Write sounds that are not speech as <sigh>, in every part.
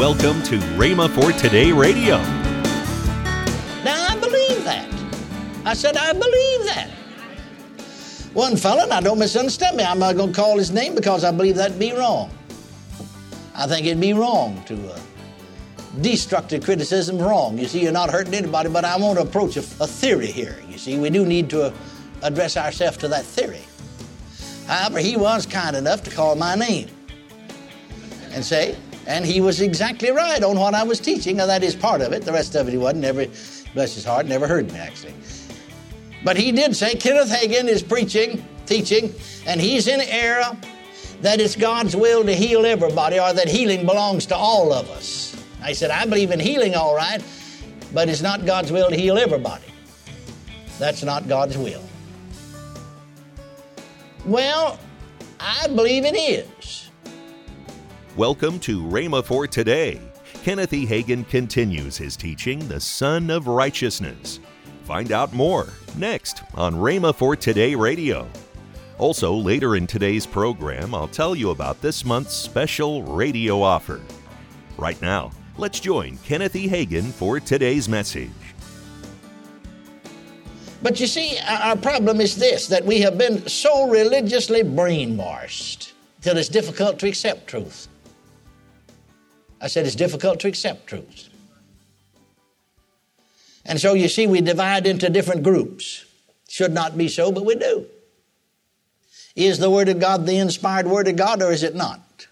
Welcome to Rhema for Today Radio. Now I believe that. I said, I believe that. One fellow, now don't misunderstand me, I'm not going to call his name because I believe that'd be wrong. I think it'd be wrong to uh, destructive criticism wrong. You see, you're not hurting anybody, but I want to approach a, a theory here. You see, we do need to uh, address ourselves to that theory. However, he was kind enough to call my name and say, and he was exactly right on what I was teaching. Now, that is part of it. The rest of it he wasn't. Never, bless his heart, never heard me actually. But he did say Kenneth Hagin is preaching, teaching, and he's in error that it's God's will to heal everybody or that healing belongs to all of us. I said, I believe in healing all right, but it's not God's will to heal everybody. That's not God's will. Well, I believe it is. Welcome to Rhema for Today. Kenneth E. Hagin continues his teaching, The Son of Righteousness. Find out more next on Rhema for Today Radio. Also, later in today's program, I'll tell you about this month's special radio offer. Right now, let's join Kenneth E. Hagin for today's message. But you see, our problem is this that we have been so religiously brainwashed till it's difficult to accept truth. I said it's difficult to accept truth. And so you see, we divide into different groups. Should not be so, but we do. Is the Word of God the inspired Word of God, or is it not?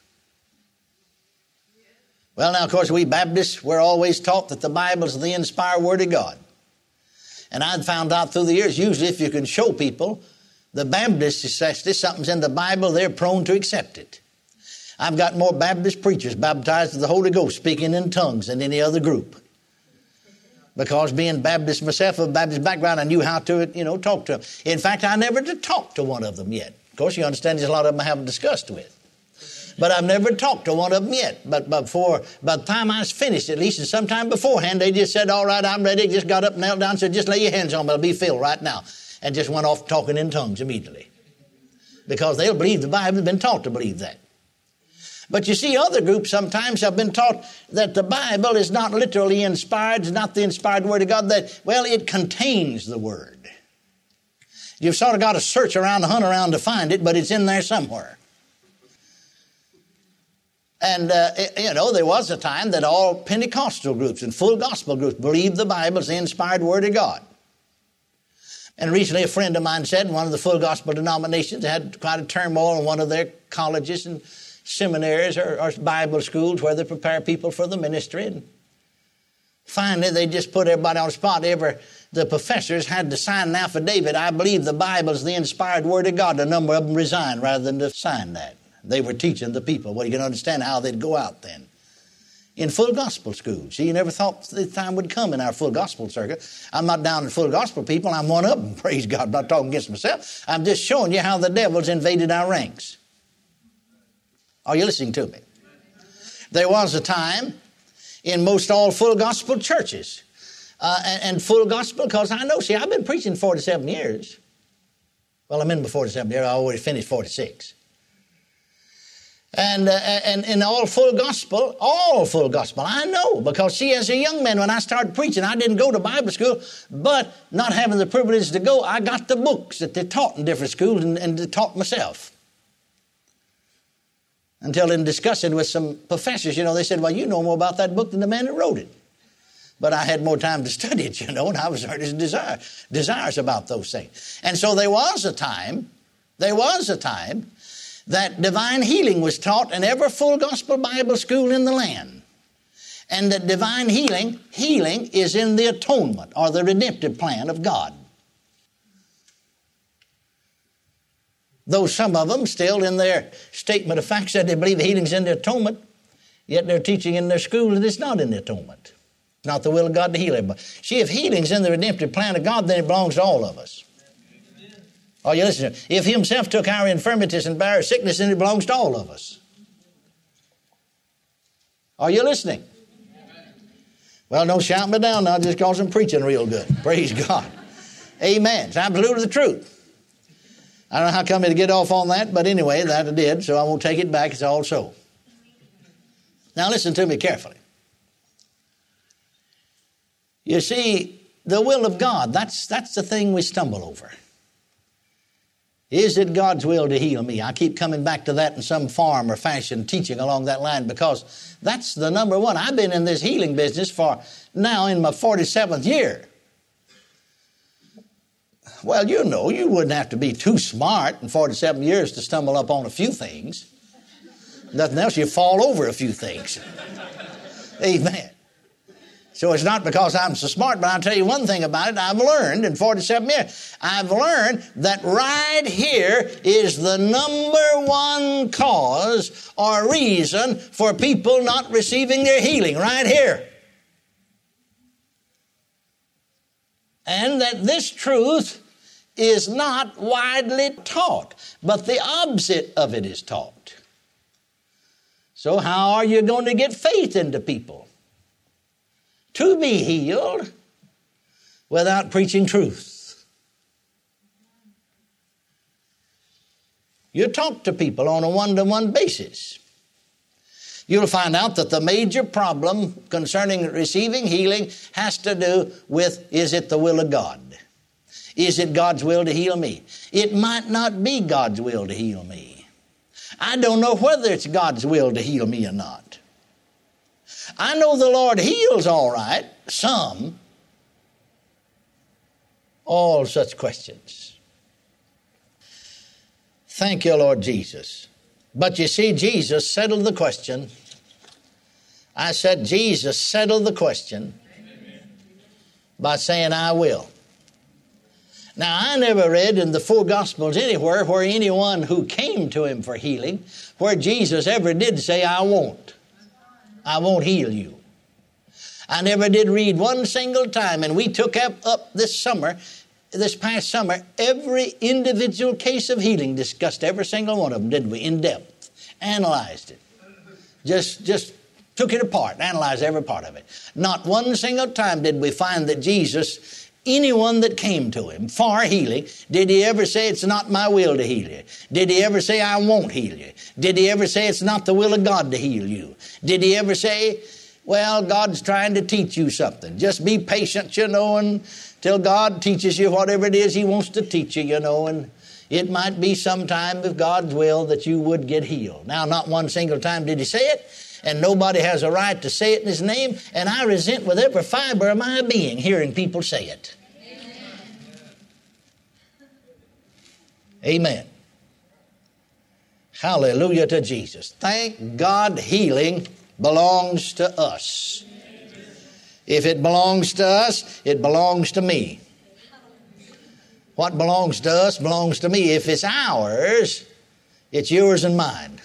Well, now, of course, we Baptists, we're always taught that the Bible is the inspired Word of God. And I've found out through the years, usually if you can show people the Baptists this something's in the Bible, they're prone to accept it. I've got more Baptist preachers baptized with the Holy Ghost speaking in tongues than any other group. Because being Baptist myself, of Baptist background, I knew how to, you know, talk to them. In fact, I never did talk to one of them yet. Of course, you understand there's a lot of them I haven't discussed with. But I've never talked to one of them yet. But before, by the time I was finished, at least, sometime beforehand, they just said, All right, I'm ready. Just got up, knelt down, said, Just lay your hands on me, it'll be filled right now. And just went off talking in tongues immediately. Because they'll believe the Bible, has been taught to believe that. But you see, other groups sometimes have been taught that the Bible is not literally inspired, it's not the inspired Word of God, that, well, it contains the Word. You've sort of got to search around, hunt around to find it, but it's in there somewhere. And, uh, you know, there was a time that all Pentecostal groups and full gospel groups believed the Bible is the inspired Word of God. And recently, a friend of mine said in one of the full gospel denominations had quite a turmoil in one of their colleges and seminaries or, or Bible schools where they prepare people for the ministry. And finally, they just put everybody on the spot. Ever the professors had to sign an affidavit. I believe the Bible is the inspired Word of God. A number of them resigned rather than to sign that. They were teaching the people. Well, you can understand how they'd go out then. In full gospel schools. See, you never thought the time would come in our full gospel circuit. I'm not down in full gospel people. I'm one of them. <laughs> Praise God. I'm not talking against myself. I'm just showing you how the devil's invaded our ranks. Are you listening to me? There was a time in most all full gospel churches. Uh, and, and, full gospel, because I know, see, I've been preaching 47 years. Well, I'm in before 47 years. I already finished 46 and, uh, and in all full gospel, all full gospel. I know because see, as a young man, when I started preaching, I didn't go to Bible school, but not having the privilege to go, I got the books that they taught in different schools and, and taught myself. Until in discussing with some professors, you know, they said, Well, you know more about that book than the man that wrote it. But I had more time to <laughs> study it, you know, and I was earnest desire, desires about those things. And so there was a time, there was a time that divine healing was taught in every full gospel Bible school in the land. And that divine healing, healing is in the atonement or the redemptive plan of God. Though some of them still in their statement of fact said they believe healing's in the atonement, yet they're teaching in their school that it's not in the atonement. It's not the will of God to heal everybody. See, if healing's in the redemptive plan of God, then it belongs to all of us. Are you listening? If He Himself took our infirmities and bare sickness, then it belongs to all of us. Are you listening? Well, don't shout me down now just because I'm preaching real good. Praise God. Amen. It's absolutely the truth. I don't know how come to get off on that, but anyway, that I did, so I won't take it back. It's all so. Now, listen to me carefully. You see, the will of God, that's, that's the thing we stumble over. Is it God's will to heal me? I keep coming back to that in some form or fashion, teaching along that line because that's the number one. I've been in this healing business for now in my 47th year. Well, you know, you wouldn't have to be too smart in 47 years to stumble up on a few things. Nothing else, you fall over a few things. Amen. So it's not because I'm so smart, but I'll tell you one thing about it. I've learned in 47 years, I've learned that right here is the number one cause or reason for people not receiving their healing, right here. And that this truth is not widely taught, but the opposite of it is taught. So, how are you going to get faith into people? to be healed without preaching truth. You talk to people on a one to one basis. You'll find out that the major problem concerning receiving healing has to do with is it the will of God? Is it God's will to heal me? It might not be God's will to heal me. I don't know whether it's God's will to heal me or not. I know the Lord heals all right, some. All such questions. Thank you, Lord Jesus. But you see, Jesus settled the question. I said, Jesus settled the question by saying, I will. Now, I never read in the four Gospels anywhere where anyone who came to him for healing, where Jesus ever did say, I won't. I won't heal you. I never did read one single time, and we took up, up this summer, this past summer, every individual case of healing, discussed every single one of them, didn't we, in depth, analyzed it. Just, just took it apart, analyzed every part of it. Not one single time did we find that Jesus, anyone that came to him for healing, did he ever say, It's not my will to heal you? Did he ever say, I won't heal you? Did he ever say, It's not the will of God to heal you? Did he ever say, well, God's trying to teach you something. Just be patient, you know, until God teaches you whatever it is He wants to teach you, you know, and it might be sometime, if God's will, that you would get healed. Now, not one single time did He say it, and nobody has a right to say it in His name, and I resent with every fiber of my being hearing people say it. Amen. Hallelujah to Jesus. Thank God healing belongs to us. If it belongs to us, it belongs to me. What belongs to us belongs to me. If it's ours, it's yours and mine.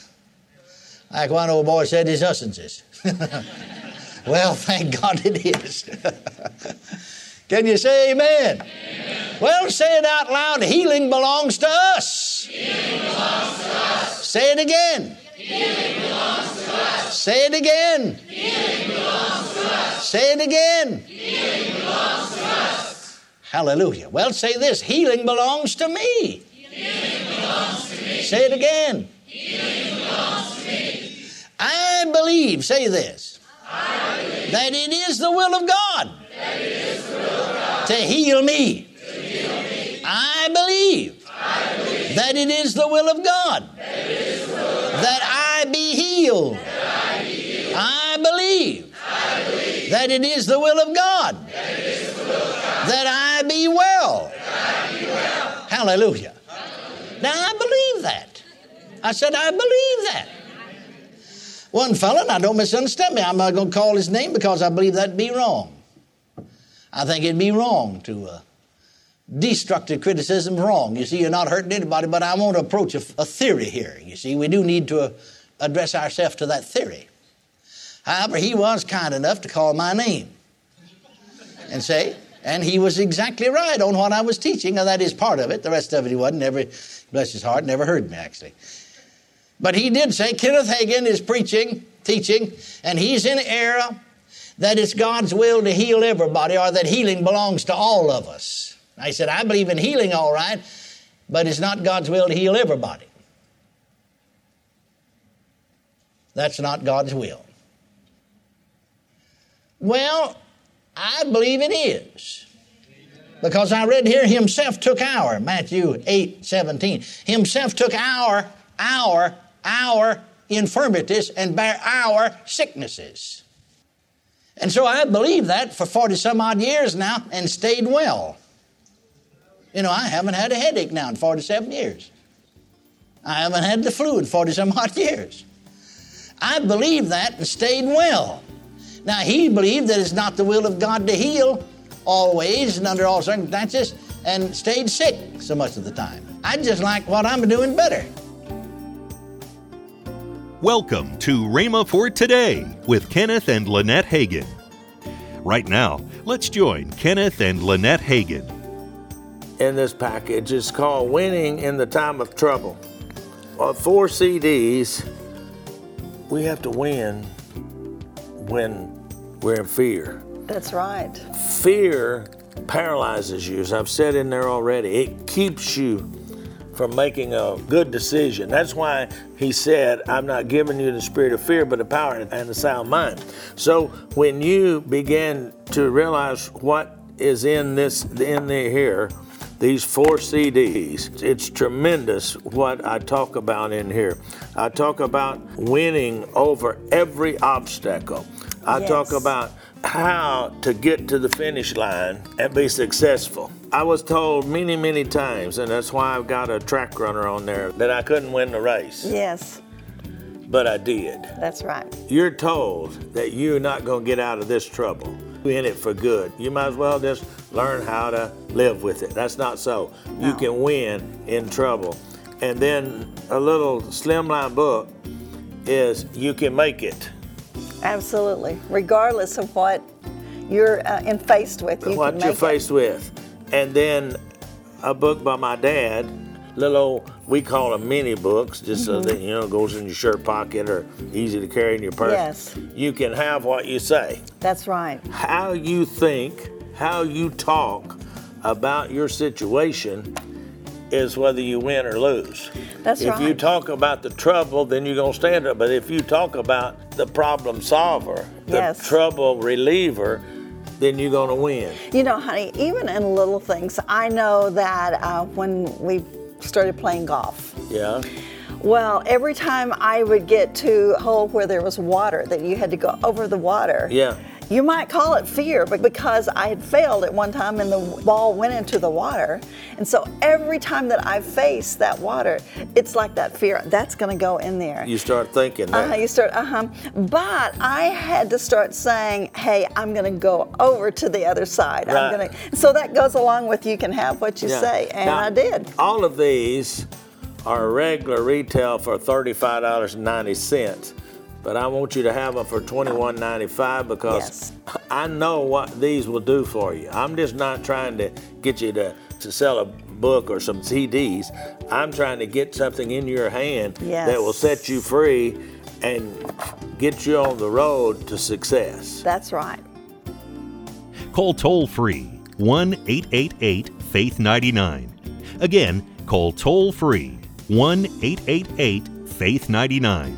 Like one old boy said, it's us'n'ses. <laughs> well, thank God it is. <laughs> Can you say amen? amen? Well, say it out loud. Healing belongs to us. Healing belongs to us. Say it again. Healing belongs to us. Say it again. Healing belongs to us. Say it again. Healing belongs to us. Hallelujah. Well, say this healing belongs to me. Healing belongs to me. Say it again. Healing belongs to me. I believe, say this, I believe that it is the will of God, that it is the will of God to heal me. I believe, I that it is the will of God that I be healed. I. I believe that it is the will of God that I be well. that I be well. Hallelujah. Now I believe that. I said, I believe that. One fellow, now don't misunderstand me, I'm not going to call his name because I believe that'd be wrong. I think it'd be wrong to uh, destructive criticism wrong. You see, you're not hurting anybody, but I want to approach a, a theory here. You see, we do need to uh, address ourselves to that theory. However, he was kind enough to call my name and say, and he was exactly right on what I was teaching, and that is part of it. The rest of it he wasn't. Never, bless his heart, never heard me actually. But he did say Kenneth Hagin is preaching, teaching, and he's in error that it's God's will to heal everybody or that healing belongs to all of us. I said, I believe in healing all right, but it's not God's will to heal everybody. That's not God's will. Well, I believe it is. Because I read here, Himself took our, Matthew 8 17. Himself took our, our, our infirmities and bare our sicknesses. And so I believe that for 40 some odd years now and stayed well. You know, I haven't had a headache now in 47 years. I haven't had the flu in 40 some <laughs> odd years. I believe that and stayed well. Now, he believed that it's not the will of God to heal always and under all circumstances and stayed sick so much of the time. I just like what I'm doing better. Welcome to Rhema for Today with Kenneth and Lynette Hagin. Right now, let's join Kenneth and Lynette Hagin. In this package is called Winning in the Time of Trouble. On four CDs, we have to win when we're in fear. That's right. Fear paralyzes you, as I've said in there already. It keeps you from making a good decision. That's why he said, I'm not giving you the spirit of fear, but the power and the sound mind. So when you begin to realize what is in this in the here, these four CDs, it's tremendous what I talk about in here. I talk about winning over every obstacle. I Yes. talk about how to get to the finish line and be successful. I was told many, many times, and that's why I've got a track runner on there, that I couldn't win the race, Yes, but I did. that's right. You're told that you're not going to get out of this trouble. You're in it for good. You might as well just learn how to live with it. That's not so. You can win in trouble. And then a little slimline book is You Can Make It. Absolutely. Regardless of what you're uh, in faced with, you what you're faced with. And then a book by my dad, little old, we call them mini books, just so Mm-hmm. that you know goes in your shirt pocket or easy to carry in your purse. Yes. You can have what you say. That's right. How you think, how you talk about your situation is whether you win or lose. That's if you talk about the trouble, then you're gonna stand up. But if you talk about the problem solver, the Yes. trouble reliever, then you're gonna win. You know, honey, even in little things, I know that uh, when we started playing golf, Yeah. well, every time I would get to a hole where there was water, that you had to go over the water. Yeah. You might call it fear, but because I had failed at one time and the ball went into the water. And so every time that I face that water, it's like that fear that's going to go in there. You start thinking that. Uh-huh, you start, uh huh. But I had to start saying, hey, I'm going to go over to the other side. I'm going to. So that goes along with you can have what you Yeah. say. And Now, I did. All of these are regular retail for $35.90. But I want you to have them for $21.95 because Yes. <laughs> I know what these will do for you. I'm just not trying to get you to, to sell a book or some CDs. I'm trying to get something in your hand that will set you free and get you on the road to success. That's right. Call toll free 1 888 Faith 99. Again, call toll free 1 888 Faith 99.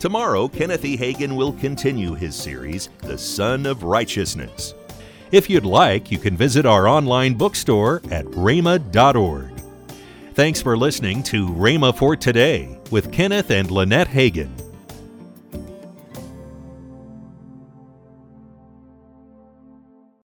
Tomorrow, Kenneth E. Hagin will continue his series, The Son of Righteousness. If you'd like, you can visit our online bookstore at rhema.org. Thanks for listening to Rhema for Today with Kenneth and Lynette Hagin.